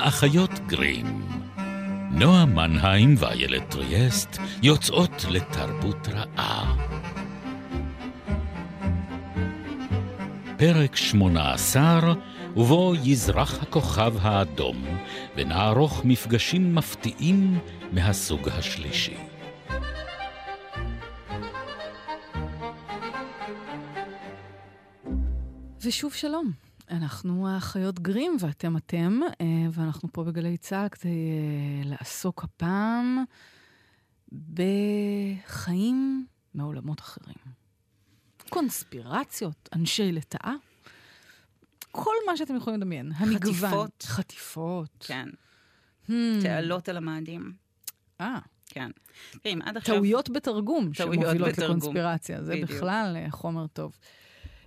האחיות גרים. נועה מנהיים ואיילת טריאסט יוצאות לתרבות רעה. פרק שמונה עשר, ובו יזרח הכוכב האדום, ונערוך מפגשים מפתיעים מהסוג השלישי. ושוב שלום. אנחנו האחיות גרים ואתם אתם, אה, ואנחנו פה בגלי צה"ל כדי אה, לעסוק הפעם בחיים מעולמות אחרים. קונספירציות, אנשי לטאה, כל מה שאתם יכולים לדמיין. המגוון. חטיפות. חטיפות. כן. Hmm. תעלות על המאדים. אה, כן. תראי, עד עכשיו... טעויות בתרגום טעויות שמובילות בתרגום. לקונספירציה. זה בדיוק. בכלל אה, חומר טוב.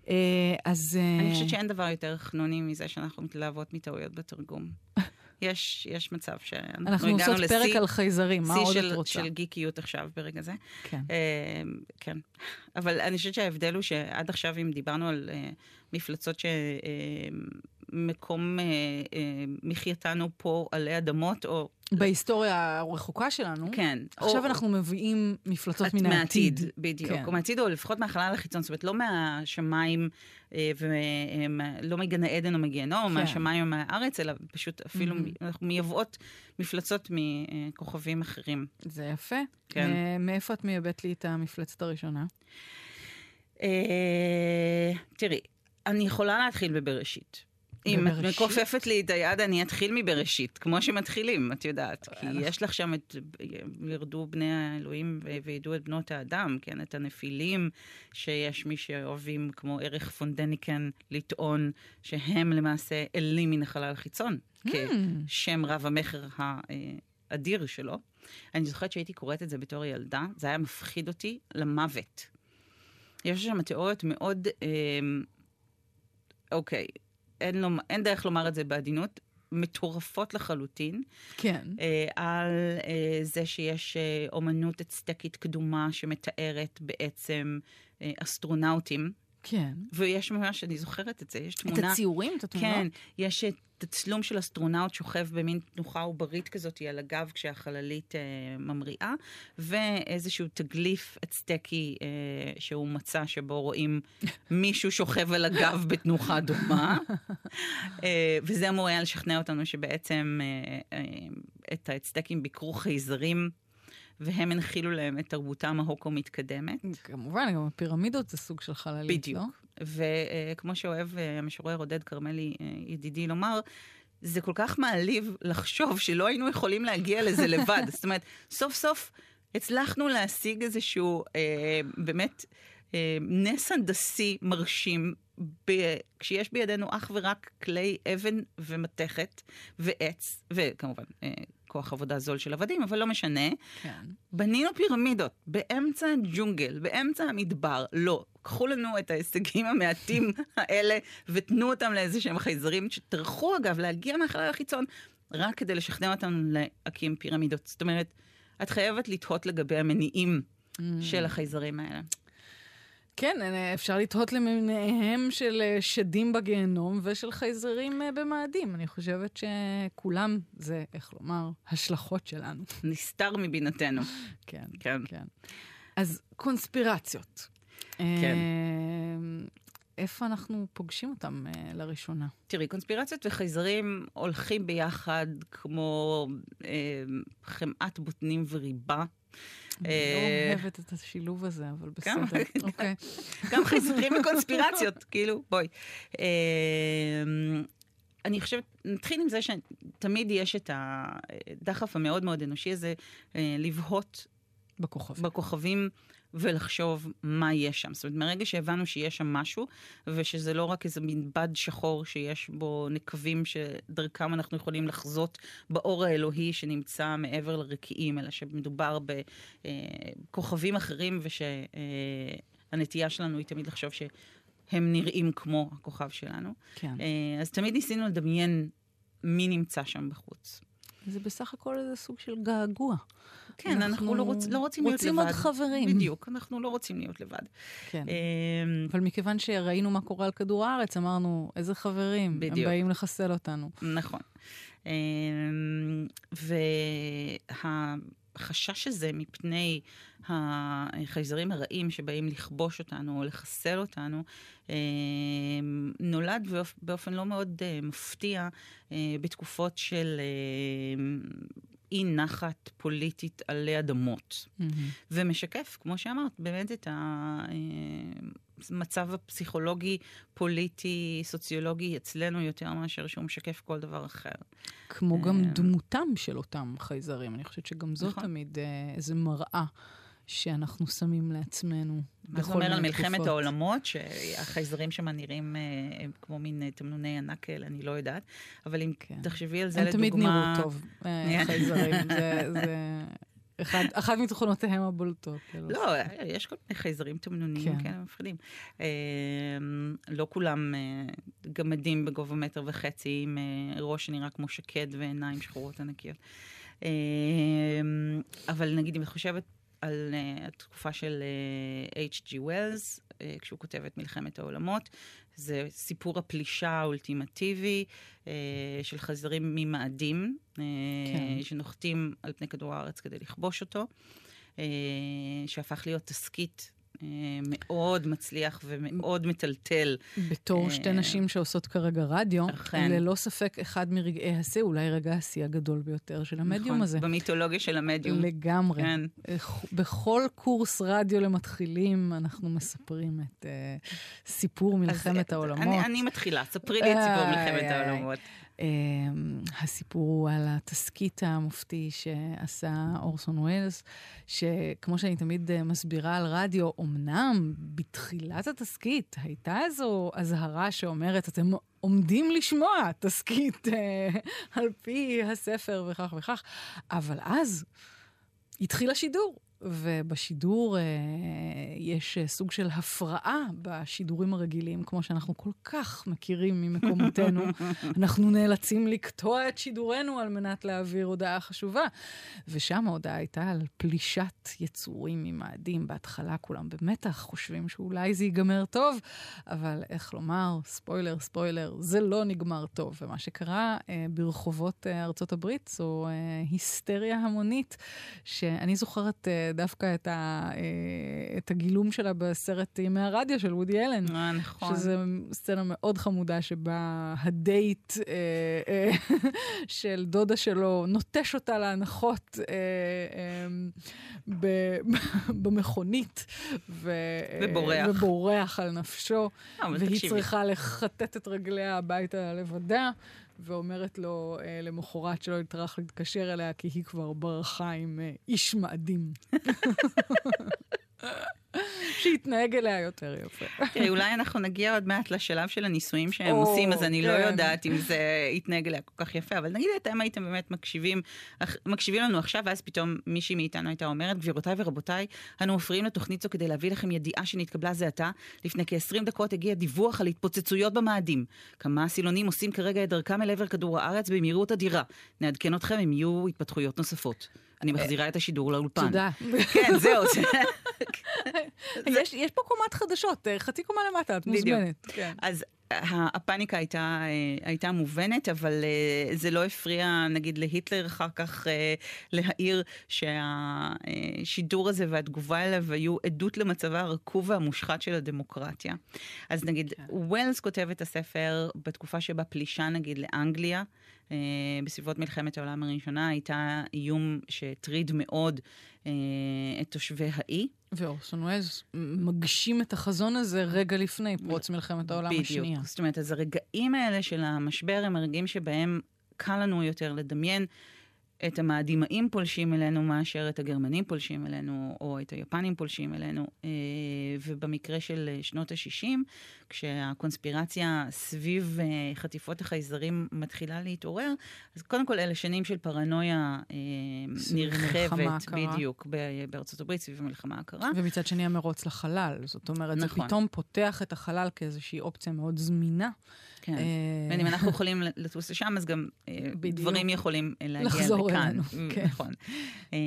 אה, אז... אה, אני חושבת שאין דבר יותר חנוני מזה שאנחנו מתלהבות מטעויות בתרגום. יש, יש מצב שאנחנו אנחנו הגענו עושות פרק לשיא על חייזרים, מה שיא עוד של, את רוצה? של גיקיות עכשיו ברגע זה. כן. אה, כן. אבל אני חושבת שההבדל הוא שעד עכשיו, אם דיברנו על אה, מפלצות שמקום אה, אה, מחייתן הוא פה עלי אדמות, או... בהיסטוריה הרחוקה שלנו, כן. עכשיו או, אנחנו מביאים מפלצות מן העתיד. בדיוק. כן. או מהעתיד, או לפחות מהחלל החיצון, זאת אומרת, לא מהשמיים אה, ולא מגן העדן או מגיהנום, כן. מהשמיים או מהארץ, אלא פשוט אפילו. מ- אנחנו מייבאות מפלצות מכוכבים אחרים. זה יפה. כן. אה, מאיפה את מייבאת לי את המפלצת הראשונה? אה, תראי, אני יכולה להתחיל בבראשית. אם את? מכופפת לי את היד, אני אתחיל מבראשית, כמו שמתחילים, את יודעת. כי אנחנו- יש לך שם את, ירדו בני האלוהים וידעו את בנות האדם, כן? את הנפילים, שיש מי שאוהבים, כמו ערך פונדניקן, לטעון שהם למעשה אלים מן החלל החיצון, כשם רב המכר האדיר שלו. אני זוכרת שהייתי קוראת את זה בתור ילדה, זה היה מפחיד אותי למוות. יש שם תיאוריות מאוד, אה, אוקיי, אין, לומר, אין דרך לומר את זה בעדינות, מטורפות לחלוטין, כן. אה, על אה, זה שיש אה, אומנות אצטקית קדומה שמתארת בעצם אה, אסטרונאוטים, כן. ויש ממש, אני זוכרת את זה, יש את תמונה... הציורים, את התמונות? כן, יש את תצלום של אסטרונאוט שוכב במין תנוחה עוברית כזאת על הגב כשהחללית אה, ממריאה, ואיזשהו תגליף אצטקי אה, שהוא מצא שבו רואים מישהו שוכב על הגב בתנוחה דומה. אה, וזה אמור היה לשכנע אותנו שבעצם אה, אה, את האצטקים ביקרו חייזרים. והם הנחילו להם את תרבותם ההוקו-מתקדמת. כמובן, גם הפירמידות זה סוג של חללית, בדיוק. לא? וכמו שאוהב אה, המשורר עודד כרמלי, אה, ידידי, לומר, זה כל כך מעליב לחשוב שלא היינו יכולים להגיע לזה לבד. זאת אומרת, סוף סוף הצלחנו להשיג איזשהו אה, באמת אה, נס הנדסי מרשים, ב, כשיש בידינו אך ורק כלי אבן ומתכת ועץ, וכמובן אה, כוח עבודה זול של עבדים, אבל לא משנה. כן. בנינו פירמידות באמצע הג'ונגל, באמצע המדבר. לא, קחו לנו את ההישגים המעטים האלה ותנו אותם לאיזה שהם חייזרים שטרחו אגב להגיע מהחלל החיצון, רק כדי לשכנע אותנו להקים פירמידות. זאת אומרת, את חייבת לתהות לגבי המניעים של החייזרים האלה. כן, אה, אפשר לתהות למיניהם של אה, שדים בגיהנום ושל חייזרים אה, במאדים. אני חושבת שכולם זה, איך לומר, השלכות שלנו. נסתר מבינתנו. כן, כן. כן. אז קונספירציות. כן. איפה אנחנו פוגשים אותם אה, לראשונה? תראי, קונספירציות וחייזרים הולכים ביחד כמו אה, חמאת בוטנים וריבה. אני אה, לא אוהבת את השילוב הזה, אבל? בסדר. אוקיי. גם חייזרים וקונספירציות, כאילו, בואי. אה, אני חושבת, נתחיל עם זה שתמיד יש את הדחף המאוד מאוד אנושי הזה אה, לבהות בכוכבים. בכוכבים ולחשוב מה יש שם. זאת אומרת, מהרגע שהבנו שיש שם משהו, ושזה לא רק איזה מין בד שחור שיש בו נקבים שדרכם אנחנו יכולים לחזות באור האלוהי שנמצא מעבר לרקיעים, אלא שמדובר בכוכבים אחרים, ושהנטייה שלנו היא תמיד לחשוב שהם נראים כמו הכוכב שלנו. כן. אה, אז תמיד ניסינו לדמיין מי נמצא שם בחוץ. זה בסך הכל איזה סוג של געגוע. כן, אנחנו לא, רוצ, לא רוצים להיות לבד. רוצים עוד חברים. בדיוק, אנחנו לא רוצים להיות לבד. כן. אמ, אבל מכיוון שראינו מה קורה על כדור הארץ, אמרנו, איזה חברים, הם בדיוק. באים לחסל אותנו. נכון. והחשש הזה מפני החייזרים הרעים שבאים לכבוש אותנו או לחסל אותנו, נולד באופן לא מאוד מפתיע בתקופות של אי נחת פוליטית עלי אדמות. Mm-hmm. ומשקף, כמו שאמרת, באמת את המצב הפסיכולוגי, פוליטי, סוציולוגי אצלנו יותר מאשר שהוא משקף כל דבר אחר. כמו גם דמותם של אותם חייזרים. אני חושבת שגם זאת נכון. תמיד איזה מראה. שאנחנו שמים לעצמנו בכל מיני תקופות. מה זה אומר על מלחמת העולמות, שהחייזרים שם נראים הם כמו מין תמנוני ענק כאלה, אני לא יודעת, אבל אם כן. תחשבי על זה הם לדוגמה... הם תמיד נראו טוב, חייזרים. זה, זה... אחד, אחת מתכונותיהם הבולטות. לא, יש כל מיני חייזרים תמנוניים כן. כאלה מפחידים. לא כולם גמדים בגובה מטר וחצי, עם ראש שנראה כמו שקד ועיניים שחורות ענקיות. אבל נגיד, אם את חושבת על uh, התקופה של H.G. uh, Wells, uh, כשהוא כותב את מלחמת העולמות. זה סיפור הפלישה האולטימטיבי uh, של חזרים ממאדים, uh, כן. שנוחתים על פני כדור הארץ כדי לכבוש אותו, uh, שהפך להיות תסכית אה, מאוד מצליח ומאוד מטלטל. בתור שתי אה, נשים שעושות כרגע רדיו, אכן. ללא ספק אחד מרגעי השיא, אולי רגע השיא הגדול ביותר של המדיום נכון, הזה. במיתולוגיה של המדיום. לגמרי. כן. בכל קורס רדיו למתחילים אנחנו מספרים את uh, סיפור מלחמת העולמות. אני, אני מתחילה, ספרי לי את סיפור מלחמת העולמות. אמ, הסיפור הוא על התסכית המופתי שעשה אורסון ווילס, שכמו שאני תמיד אה, מסבירה על רדיו, אמנם בתחילת התסכית הייתה איזו אזהרה שאומרת, אתם עומדים לשמוע תסכית אה, על פי הספר וכך וכך, אבל אז התחיל השידור. ובשידור אה, יש אה, סוג של הפרעה בשידורים הרגילים, כמו שאנחנו כל כך מכירים ממקומותינו. אנחנו נאלצים לקטוע את שידורנו על מנת להעביר הודעה חשובה. ושם ההודעה הייתה על פלישת יצורים ממאדים. בהתחלה כולם במתח, חושבים שאולי זה ייגמר טוב, אבל איך לומר, ספוילר, ספוילר, זה לא נגמר טוב. ומה שקרה אה, ברחובות אה, ארצות הברית זו אה, היסטריה המונית, שאני זוכרת... אה, דווקא את, ה, אה, את הגילום שלה בסרט ימי הרדיו של וודי אלן. אה, נכון. שזה סצנה מאוד חמודה שבה הדייט אה, אה, של דודה שלו נוטש אותה להנחות אה, אה, ב, במכונית. ו, ובורח. ובורח על נפשו. והיא תקשיבי. צריכה לכתת את רגליה הביתה לבדה. ואומרת לו אה, למחרת שלא יטרח להתקשר אליה, כי היא כבר ברחה עם אה, איש מאדים. שיתנהג אליה יותר יפה. תראי, אולי אנחנו נגיע עוד מעט לשלב של הניסויים שהם עושים, אז אני לא כן. יודעת אם זה יתנהג אליה כל כך יפה, אבל נגיד אתם הייתם באמת מקשיבים, מקשיבים לנו עכשיו, ואז פתאום מישהי מאיתנו הייתה אומרת, גבירותיי ורבותיי, אנו מפריעים לתוכנית זו כדי להביא לכם ידיעה שנתקבלה זה עתה. לפני כ-20 דקות הגיע דיווח על התפוצצויות במאדים. כמה סילונים עושים כרגע את דרכם אל עבר כדור הארץ במהירות אדירה. נעדכן אתכם אם יהיו התפתחויות נוספות. אני מחזירה את השידור לאולפן. תודה. כן, זהו. יש פה קומת חדשות, אה, חצי קומה למטה, את מוזמנת. כן. אז הפאניקה הייתה, אה, הייתה מובנת, אבל אה, זה לא הפריע, נגיד, להיטלר אחר כך להעיר שהשידור הזה והתגובה אליו היו עדות למצבה הרקוב והמושחת של הדמוקרטיה. אז נגיד, כן. ווילס כותב את הספר בתקופה שבה פלישה, נגיד, לאנגליה. אה, בסביבות מלחמת העולם הראשונה, הייתה איום שהטריד מאוד אה, את תושבי האי. ואורסון ווילס מגשים את החזון הזה רגע לפני פרוץ מלחמת העולם בדיוק. השנייה. בדיוק. זאת אומרת, אז הרגעים האלה של המשבר הם הרגעים שבהם קל לנו יותר לדמיין את המאדימאים פולשים אלינו מאשר את הגרמנים פולשים אלינו, או את היפנים פולשים אלינו. אה, ובמקרה של שנות ה-60, כשהקונספירציה סביב אה, חטיפות החייזרים מתחילה להתעורר, אז קודם כל אלה שנים של פרנויה אה, נרחבת, בדיוק, בארצות הברית, סביב המלחמה הקרה. ומצד שני המרוץ לחלל, זאת אומרת, נכון. זה פתאום פותח את החלל כאיזושהי אופציה מאוד זמינה. כן. אה, ואם אנחנו יכולים לטוס לשם, אז גם אה, בדיוק. דברים יכולים אה, להגיע לחזור לכאן. אלינו, כן. נכון. אה,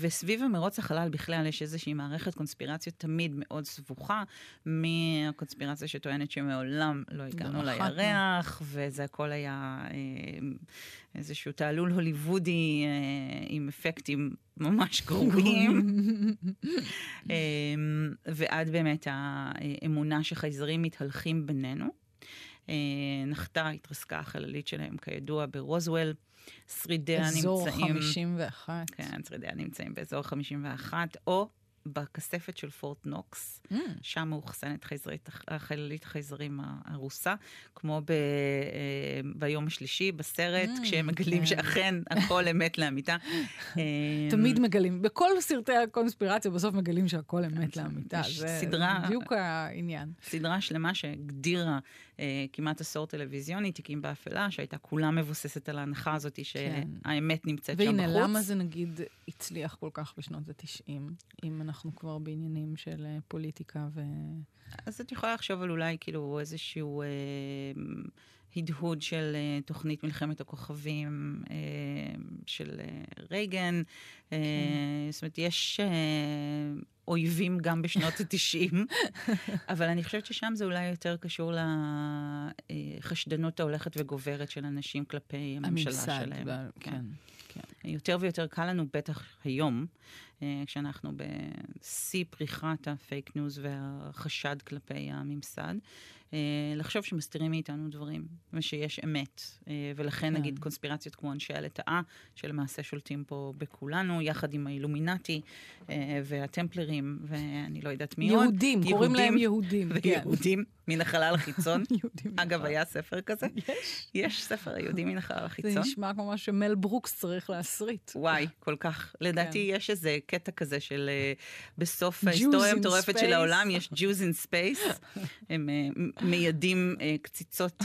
וסביב המרוץ לחלל בכלל יש איזושהי מערכת קונספירציות תמיד מאוד סבוכה, מהקונספירציה שטוענת שמעולם לא הגענו. לירח, וזה הכל היה אה, איזשהו תעלול הוליוודי עם אפקטים ממש גרועים. אמ, ועד באמת האמונה שחייזרים מתהלכים בינינו. אה, נחתה, התרסקה החללית שלהם, כידוע, ברוזוול. שרידיה אזור נמצאים... 51. כן, שרידיה נמצאים באזור 51, או בכספת של פורט נוקס. Mm, שם מאוחסנת חייזרית, החללית חייזרים הרוסה, כמו ב, אה, ביום השלישי בסרט, Mm, כשהם מגלים כן. שאכן הכל אמת לאמיתה. אה, תמיד מגלים, בכל סרטי הקונספירציה בסוף מגלים שהכל אמת לאמיתה. זה סדרה- בדיוק העניין. סדרה שלמה שהגדירה כמעט עשור טלוויזיוני, תיקים באפלה, שהייתה כולה מבוססת על ההנחה הזאת כן. שהאמת נמצאת שם בחוץ. והנה, למה זה נגיד הצליח כל כך בשנות ה-90, אם אנחנו כבר בעניינים של אה, פוליטיקה ו... אז את יכולה לחשוב על אולי כאילו איזשהו אה, הדהוד של אה, תוכנית מלחמת הכוכבים אה, של אה, רייגן. אה, זאת אומרת, יש אה, אויבים גם בשנות ה-90, אבל אני חושבת ששם זה אולי יותר קשור לחשדנות ההולכת וגוברת של אנשים כלפי הממשלה הממסד. שלהם. ב- כן. כן, כן. יותר ויותר קל לנו, בטח היום, כשאנחנו בשיא פריחת הפייק ניוז והחשד כלפי הממסד, אה, לחשוב שמסתירים מאיתנו דברים, ושיש אמת. אה, ולכן כן. נגיד קונספירציות כמו אנשי הלטאה, שלמעשה שולטים פה בכולנו, יחד עם האילומינטי אה, והטמפלרים, ואני לא יודעת מי עוד. יהודים, קוראים להם יהודים יהודים. כן. ויהודים מן החלל החיצון. יהודים. אגב. היה ספר כזה? יש. יש ספר היהודים מן החלל זה החיצון. נשמע כמו מה שמל ברוקס צריך להסריט. וואי, כל כך. לדעתי כן. יש איזה קטע כזה של אה, בסוף ההיסטוריה המטורפת של. העולם, יש Jews in space. הם אה, מיידים אה, קציצות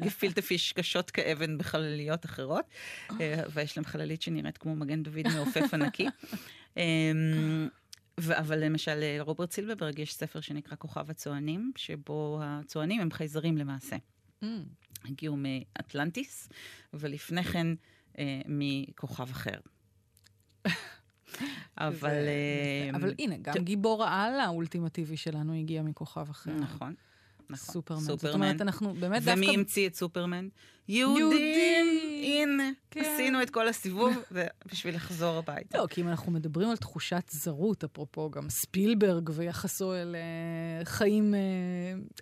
גפילטה פיש קשות כאבן בחלליות אחרות, ויש להם חללית שנראית כמו מגן דוד מעופף ענקי. ו- אבל למשל לרוברט סילברברג יש ספר שנקרא כוכב הצוענים, שבו הצוענים הם חייזרים למעשה. Mm, הגיעו מאטלנטיס, ולפני כן אה, מכוכב אחר. אבל... אה, אבל הנה, גם גיבור העל האולטימטיבי שלנו הגיע מכוכב אחר. נכון. נכון. סופרמן. זאת סופרמן. אומרת, אנחנו באמת דווקא... ומי המציא את סופרמן? יהודים! הנה, כן. עשינו את כל הסיבוב בשביל לחזור הביתה. לא, כי אם אנחנו מדברים על תחושת זרות, אפרופו גם ספילברג ויחסו אל אה, חיים, אה,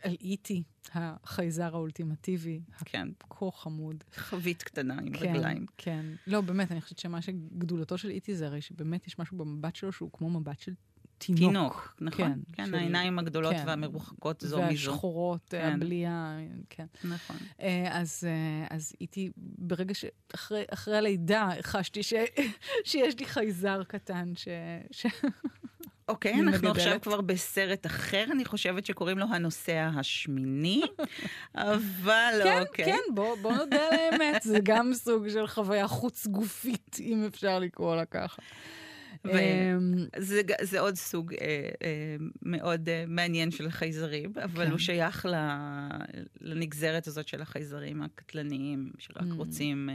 על איטי, החייזר האולטימטיבי, כן, הכה חמוד. חבית קטנה עם כן, רגליים. כן. לא, באמת, אני חושבת שמה שגדולתו של איטי זה הרי שבאמת יש משהו במבט שלו שהוא כמו מבט של תינוק. תינוק, נכון? כן, כן, של- העיניים הגדולות כן. והמרוחקות זו מזו. והשחורות, כן. הבליעה, כן. נכון. אה, אז, אה, אז איתי, ברגע ש... אחרי, אחרי הלידה חשתי ש, שיש לי חייזר קטן ש... ש... אוקיי, אני אנחנו מגדלת. עכשיו כבר בסרט אחר, אני חושבת שקוראים לו הנוסע השמיני, אבל כן, אוקיי. כן, בוא, בוא נודה על האמת, זה גם סוג של חוויה חוץ גופית, אם אפשר לקרוא לה ככה. ו- זה, זה עוד סוג אה, אה, מאוד אה, מעניין של חייזרים, אבל כן. הוא שייך לנגזרת הזאת של החייזרים הקטלניים, שרק Mm. רוצים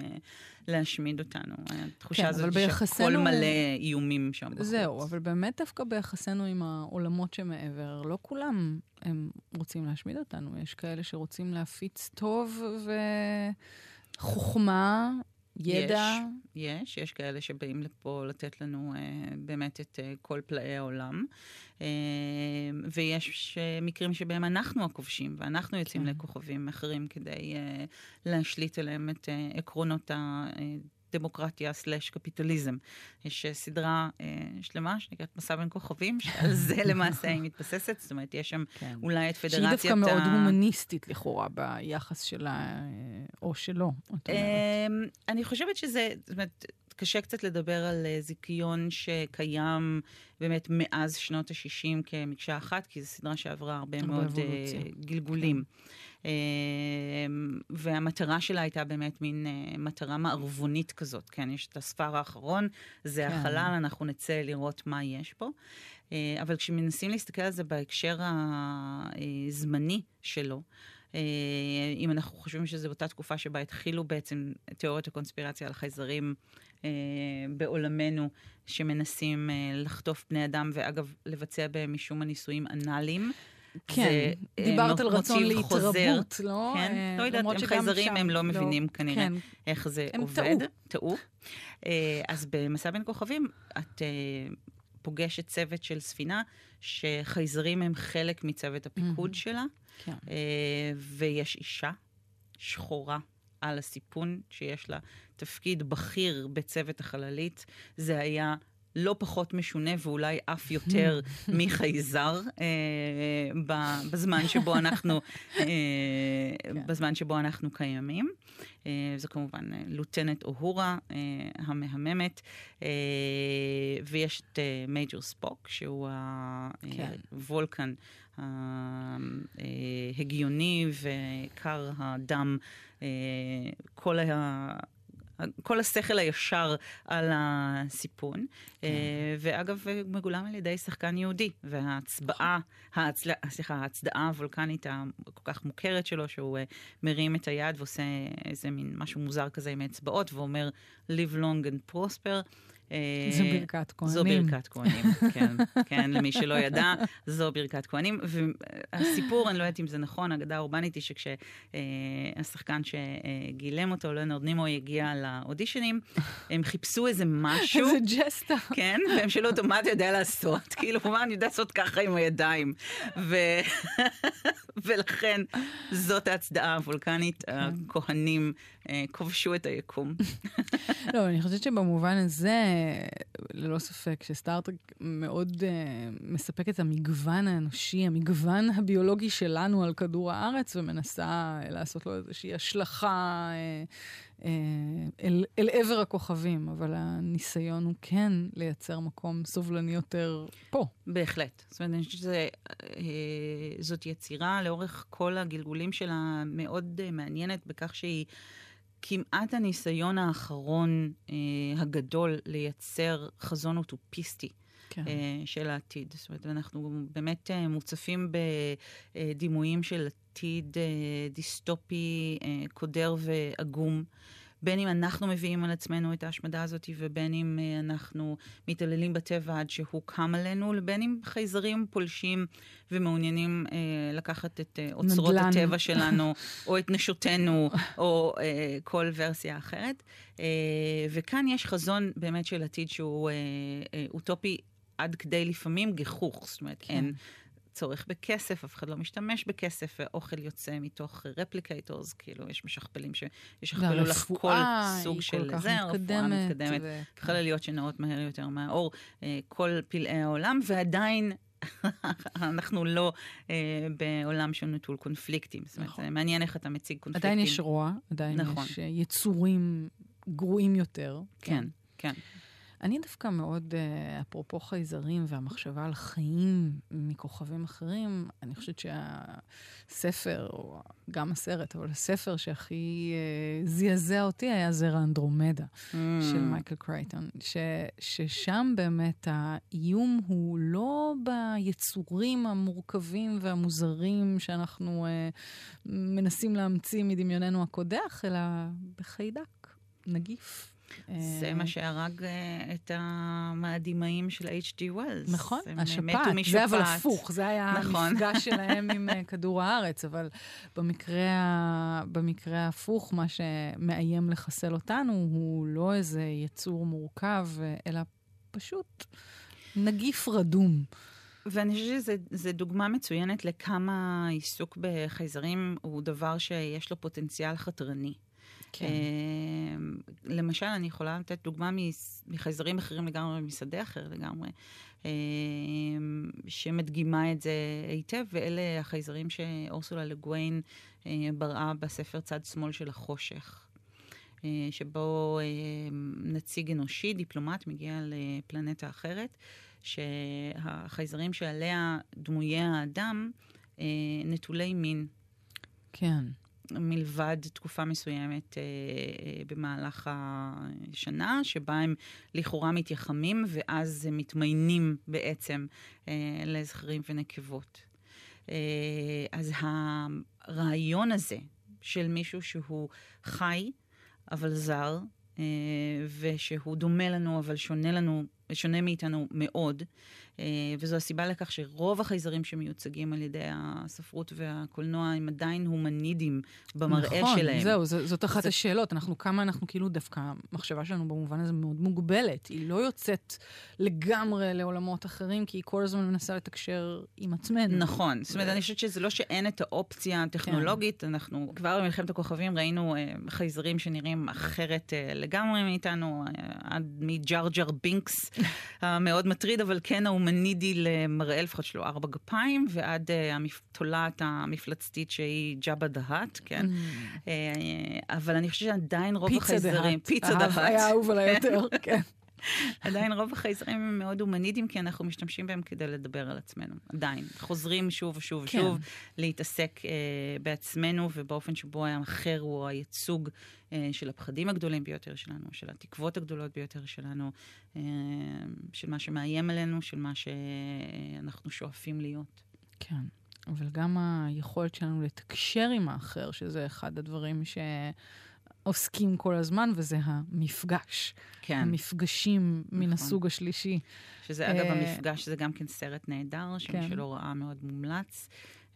להשמיד אותנו. התחושה כן, הזאת שהכל מלא איומים שם בחוץ. זהו, אבל באמת דווקא ביחסינו עם העולמות שמעבר, לא כולם הם רוצים להשמיד אותנו. יש כאלה שרוצים להפיץ טוב וחוכמה, ידע. יש, יש כאלה שבאים לפה לתת לנו אה, באמת את אה, כל פלאי העולם. אה, ויש אה, מקרים שבהם אנחנו הכובשים, ואנחנו יוצאים כן. לכוכבים אחרים כדי אה, להשליט עליהם את אה, עקרונות הדמוקרטיה סלאש קפיטליזם. יש אה, סדרה אה, שלמה שנקראת מסע בין כוכבים, שעל זה למעשה היא מתבססת, זאת אומרת, יש שם כן. אולי את שהיא פדרציית דווקא מאוד הומניסטית לכאורה ביחס שלה, אה, או שלא. אמ, אני חושבת שזה, זאת אומרת, קשה קצת לדבר על אה, זיכיון שקיים באמת מאז שנות ה-60 כמקשה אחת, כי זו סדרה שעברה הרבה הרבה מאוד אה, אבולוציה. גלגולים. אמ, והמטרה שלה הייתה באמת מין אה, מטרה מערבונית כזאת, כן, יש את הספר האחרון, זה כן. החלל, אנחנו נצא לראות מה יש פה. אבל כשמנסים להסתכל על זה בהקשר הזמני שלו, אם אנחנו חושבים שזו אותה תקופה שבה התחילו בעצם תיאוריות הקונספירציה על חייזרים בעולמנו, שמנסים לחטוף בני אדם, ואגב, לבצע בהם משום מה ניסויים אנאליים. כן, דיברת על רצון להתרבות, לא? כן, לא יודעת, הם חייזרים, הם לא, לא מבינים כנראה כן. איך זה עובד. הם טעו. אז במסע בין כוכבים, את פוגשת צוות של ספינה, שחייזרים הם חלק מצוות הפיקוד שלה, כן. ויש אישה שחורה על הסיפון, שיש לה תפקיד בכיר בצוות החללית. זה היה לא פחות משונה ואולי אף יותר מחייזר אה, בזמן שבו אנחנו, אה, כן. בזמן שבו אנחנו קיימים. אה, זו כמובן אה, לוטנט אוהורה אה, המהממת, אה, ויש את אה, מייג'ור ספוק, שהוא הוולקן כן. ההגיוני וקר הדם. אה, כל ה... כל השכל הישר על הסיפון. כן. אה, ואגב, מגולם על ידי שחקן יהודי, וההצבעה, ההצל... סליחה, ההצדעה הוולקנית הכל כך מוכרת שלו, שהוא אה, מרים את היד ועושה איזה מין משהו מוזר כזה עם האצבעות, ואומר Live long and prosper. זו ברכת כהנים. זו ברכת כהנים, כן, כן, למי שלא ידע, זו ברכת כהנים. והסיפור, אני לא יודעת אם זה נכון, האגדה האורבנית היא שכשהשחקן שגילם אותו, ליאונרד נימוי, הגיע לאודישנים, הם חיפשו איזה משהו. איזה ג'סטה. כן, והם שאלו אותו, מה אתה יודע לעשות? כאילו, מה אני יודע לעשות ככה עם הידיים? ולכן, זאת ההצדעה הוולקנית, כן. הכהנים כובשו את היקום. לא, אני חושבת שבמובן הזה... ללא ספק שסטארט-טרק מאוד uh, מספק את המגוון האנושי, המגוון הביולוגי שלנו על כדור הארץ, ומנסה לעשות לו איזושהי השלכה uh, uh, אל, אל עבר הכוכבים, אבל הניסיון הוא כן לייצר מקום סובלני יותר פה. בהחלט. זאת אומרת, אני חושבת שזאת יצירה לאורך כל הגלגולים שלה מאוד מעניינת בכך שהיא... כמעט הניסיון האחרון אה, הגדול לייצר חזון אוטופיסטי. כן. אה, של העתיד. זאת אומרת, אנחנו באמת אה, מוצפים בדימויים של עתיד אה, דיסטופי, אה, קודר ועגום. בין אם אנחנו מביאים על עצמנו את ההשמדה הזאת, ובין אם uh, אנחנו מתעללים בטבע עד שהוא קם עלינו, לבין אם חייזרים פולשים ומעוניינים uh, לקחת את uh, אוצרות נדלן. הטבע שלנו, או את נשותינו, או uh, כל ורסיה אחרת. Uh, וכאן יש חזון באמת של עתיד שהוא uh, uh, אוטופי עד כדי לפעמים גיחוך, זאת אומרת, כן. אין צורך בכסף, אף אחד לא משתמש בכסף, ואוכל יוצא מתוך replicators, כאילו יש משכפלים שישכפלו לך כל סוג של זה, הרפואה מתקדמת, ו... חלליות שנעות מהר יותר מהאור, אה, כל פלאי העולם, ועדיין אנחנו לא אה, בעולם שהוא נטול קונפליקטים. זאת אומרת, נכון. זה מעניין איך אתה מציג קונפליקטים. עדיין יש רוע, עדיין נכון. יש יצורים גרועים יותר. כן, כן. כן. אני דווקא מאוד, אה, אפרופו חייזרים והמחשבה על חיים מכוכבים אחרים, אני חושבת שהספר, או גם הסרט, אבל הספר שהכי אה, זעזע אותי היה זרע אנדרומדה mm. של מייקל קרייטון, ש, ששם באמת האיום הוא לא ביצורים המורכבים והמוזרים שאנחנו אה, מנסים להמציא מדמיוננו הקודח, אלא בחיידק, נגיף. זה מה שהרג אה, את המאדימאים של H.G. וולס. נכון, השפעת, זה אבל הפוך, זה היה נכון. המפגש שלהם עם אה, כדור הארץ, אבל במקרה, במקרה ההפוך, מה שמאיים לחסל אותנו הוא לא איזה יצור מורכב, אלא פשוט נגיף רדום. ואני חושבת שזו דוגמה מצוינת לכמה עיסוק בחייזרים הוא דבר שיש לו פוטנציאל חתרני. כן. אמ, למשל, אני יכולה לתת דוגמה מחייזרים אחרים לגמרי, משדה אחר לגמרי, אמ, שמדגימה את זה היטב, ואלה החייזרים שאורסולה לגוויין אה, בראה בספר צד שמאל של החושך. אה, שבו אה, נציג אנושי, דיפלומט, מגיע לפלנטה אחרת, שהחייזרים שעליה דמויי האדם נטולי מין. כן. מלבד תקופה מסוימת אה, אה, במהלך השנה, שבה הם לכאורה מתייחמים, ואז הם מתמיינים בעצם אה, לזכרים ונקבות. אה, אז הרעיון הזה של מישהו שהוא חי, אבל זר, אה, ושהוא דומה לנו, אבל שונה לנו, שונה מאיתנו מאוד. אה, וזו הסיבה לכך שרוב החייזרים שמיוצגים על ידי הספרות והקולנוע הם עדיין הומנידים במראה נכון, שלהם. זהו, ז, זאת אחת זה... השאלות. אנחנו, כמה אנחנו כאילו דווקא, המחשבה שלנו במובן הזה מאוד מוגבלת. היא לא יוצאת לגמרי לעולמות אחרים, כי היא כל הזמן מנסה לתקשר עם עצמנו. נכון. זאת אומרת, אני חושבת שזה לא שאין את האופציה הטכנולוגית, כן. אנחנו כבר במלחמת הכוכבים ראינו אה, חייזרים שנראים אחרת אה, לגמרי מאיתנו, עד מג'ר ג'ר בינקס המאוד מטריד, אבל כן הומנואידי. הומנואידי למראה לפחות שלו ארבע גפיים, ועד uh, התולעת המפלצתית שהיא ג'אבה the Hutt, כן? Uh, אבל אני חושבת שעדיין רוב החייזרים... פיצה the Hutt. היה אהוב עליי יותר, כן. עדיין רוב החייזרים הם מאוד הומנידיים, כי אנחנו משתמשים בהם כדי לדבר על עצמנו. עדיין. חוזרים שוב ושוב כן. ושוב להתעסק אה, בעצמנו, ובאופן שבו האחר הוא הייצוג אה, של הפחדים הגדולים ביותר שלנו, של התקוות הגדולות ביותר שלנו, אה, של מה שמאיים עלינו, של מה שאנחנו שואפים להיות. כן. אבל גם היכולת שלנו לתקשר עם האחר, שזה אחד הדברים ש... עוסקים כל הזמן, וזה המפגש. כן. המפגשים נכון. מן הסוג השלישי. שזה אגב, uh, המפגש זה גם כן סרט נהדר, שמי כן. שלא ראה מאוד מומלץ.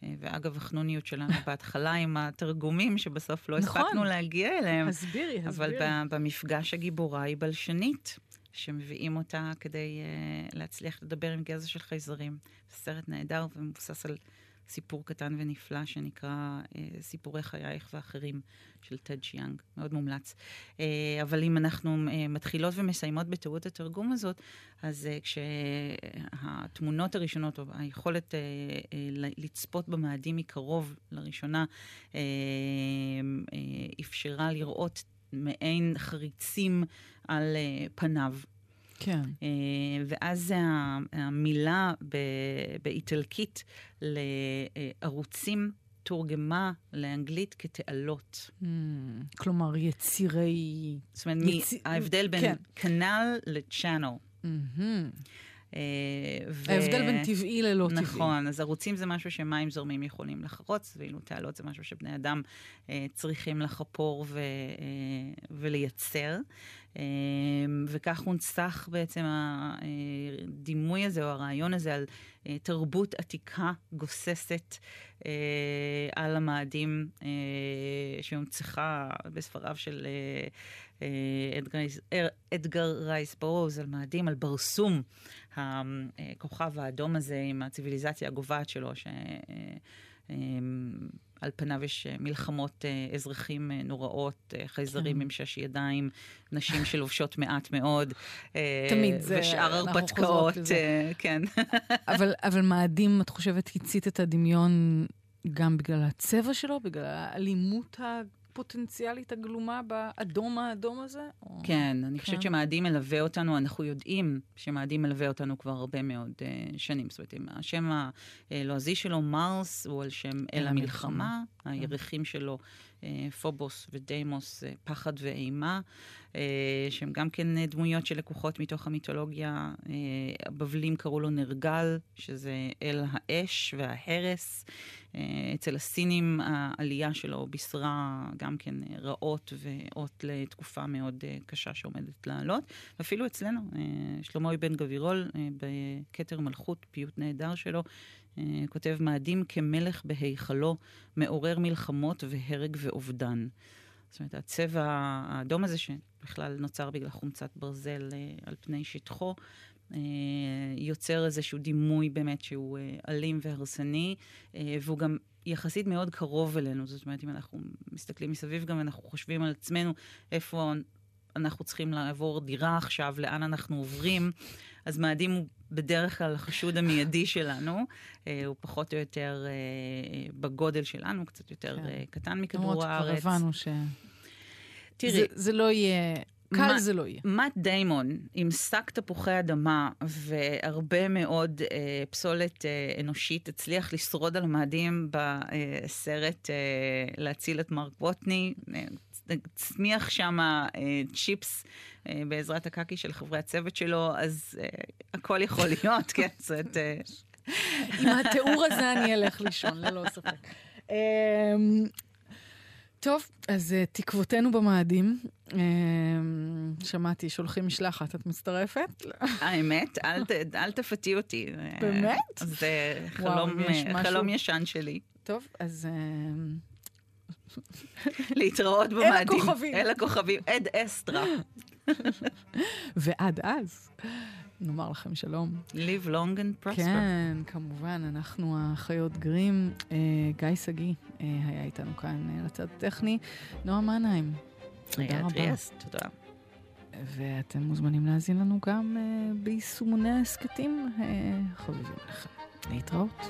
אה, ואגב, החנוניות שלנו בהתחלה עם התרגומים, שבסוף לא נכון. הספקנו להגיע אליהם. הסבירי, הסבירי. אבל במפגש הגיבורה היא בלשנית, שמביאים אותה כדי uh, להצליח לדבר עם גזע של חייזרים. סרט נהדר ומבוסס על סיפור קטן ונפלא שנקרא אה, סיפורי חייך ואחרים של טד שיאנג, מאוד מומלץ. אה, אבל אם אנחנו אה, מתחילות ומסיימות בטעות התרגום הזאת, אז כשהתמונות הראשונות, או היכולת לצפות במאדים מקרוב לראשונה, אפשרה לראות מעין חריצים על פניו. כן. אה, ואז המילה באיטלקית לערוצים תורגמה לאנגלית כתעלות. Mm, כלומר, יצירי... זאת אומרת, יצ... ההבדל בין כן. כנ"ל לצ'אנל. Mm-hmm. אה, ו... ההבדל בין טבעי ללא טבעי. נכון, אז ערוצים זה משהו שמים זורמים יכולים לחרוץ, ואילו תעלות זה משהו שבני אדם אה, צריכים לחפור ו, אה, ולייצר. אה, וכך הונצח בעצם הדימוי הזה, או הרעיון הזה, על אה, תרבות עתיקה גוססת אה, על המאדים אה, שהונצחה בספריו של... אה, אה, אדגר רייס ברוז על מאדים, על ברסום, הכוכב האדום הזה עם הציוויליזציה הגוועת שלו, שעל אה, פניו יש מלחמות אה, אזרחים נוראות, חייזרים כן. עם שש ידיים, נשים שלובשות מעט מאוד. תמיד זה, ושאר הרפתקאות, כן. אבל, אבל מאדים, את חושבת, הצית את הדמיון גם בגלל הצבע שלו, בגלל האלימות הפוטנציאלית הגלומה באדום האדום הזה? או... כן, אני כן. חושבת שמאדים מלווה אותנו, אנחנו יודעים שמאדים מלווה אותנו כבר הרבה מאוד uh, שנים. זאת אומרת, השם הלועזי שלו, מרס, הוא על שם אל המלחמה. הירחים שלו, פובוס ודיימוס, uh, פחד ואימה. אה, שהם גם כן דמויות שלקוחות מתוך המיתולוגיה. אה, הבבלים קראו לו נרגל, שזה אל האש וההרס. אה, אצל הסינים העלייה שלו בישרה גם כן רעות ואות לתקופה מאוד קשה שעומדת לעלות. ואפילו אצלנו, שלמה אבן גבירול, בכתר מלכות, פיוט נהדר שלו, כותב מאדים כמלך בהיכלו, מעורר מלחמות והרג ואובדן. זאת אומרת, הצבע האדום הזה, שבכלל נוצר בגלל חומצת ברזל אה, על פני שטחו, אה, יוצר איזשהו דימוי באמת שהוא אה, אלים והרסני, והוא גם יחסית מאוד קרוב אלינו. זאת אומרת, אם אנחנו מסתכלים מסביב, גם אנחנו חושבים על עצמנו איפה אנחנו צריכים לעבור דירה עכשיו, לאן אנחנו עוברים, אז מאדים הוא בדרך כלל החשוד המיידי שלנו, אה, הוא פחות או יותר אה, אה, בגודל שלנו, קצת יותר כן. קטן מכדור הארץ. למרות שכבר הבנו ש... תראי, זה, זה לא יהיה... קל ما, זה לא יהיה. מאט דיימון עם שק תפוחי אדמה והרבה מאוד אה, פסולת אה, אנושית הצליח לשרוד על מאדים בסרט אה, להציל את מרק ווטני. אה, צמיח שם אה, צ'יפס אה, בעזרת הקקי של חברי הצוות שלו, אז אה, הכל יכול להיות, כן? זאת... עם התיאור הזה אני אלך לישון, ללא ספק. אמ, טוב, אז תקוותינו במאדים. אמ, שמעתי, שולחים משלחת, את מצטרפת? האמת, אל, אל תפתיע אותי. באמת? זה וואו, חלום, משהו- חלום ישן שלי. טוב, אז להתראות אל במאדים. הכוכבים. אל הכוכבים. עד אסטרה. ועד אז, נאמר לכם שלום. Live long and prosper. כן, כמובן, אנחנו החיות גרים. אה, גיא שגיא אה, היה איתנו כאן אה, לצד הטכני. נועה מנהיים, תודה רבה. טריאסט, תודה. ואתם מוזמנים להאזין לנו גם אה, ביישומוני ההסכתים אה, חביבים לכם. להתראות.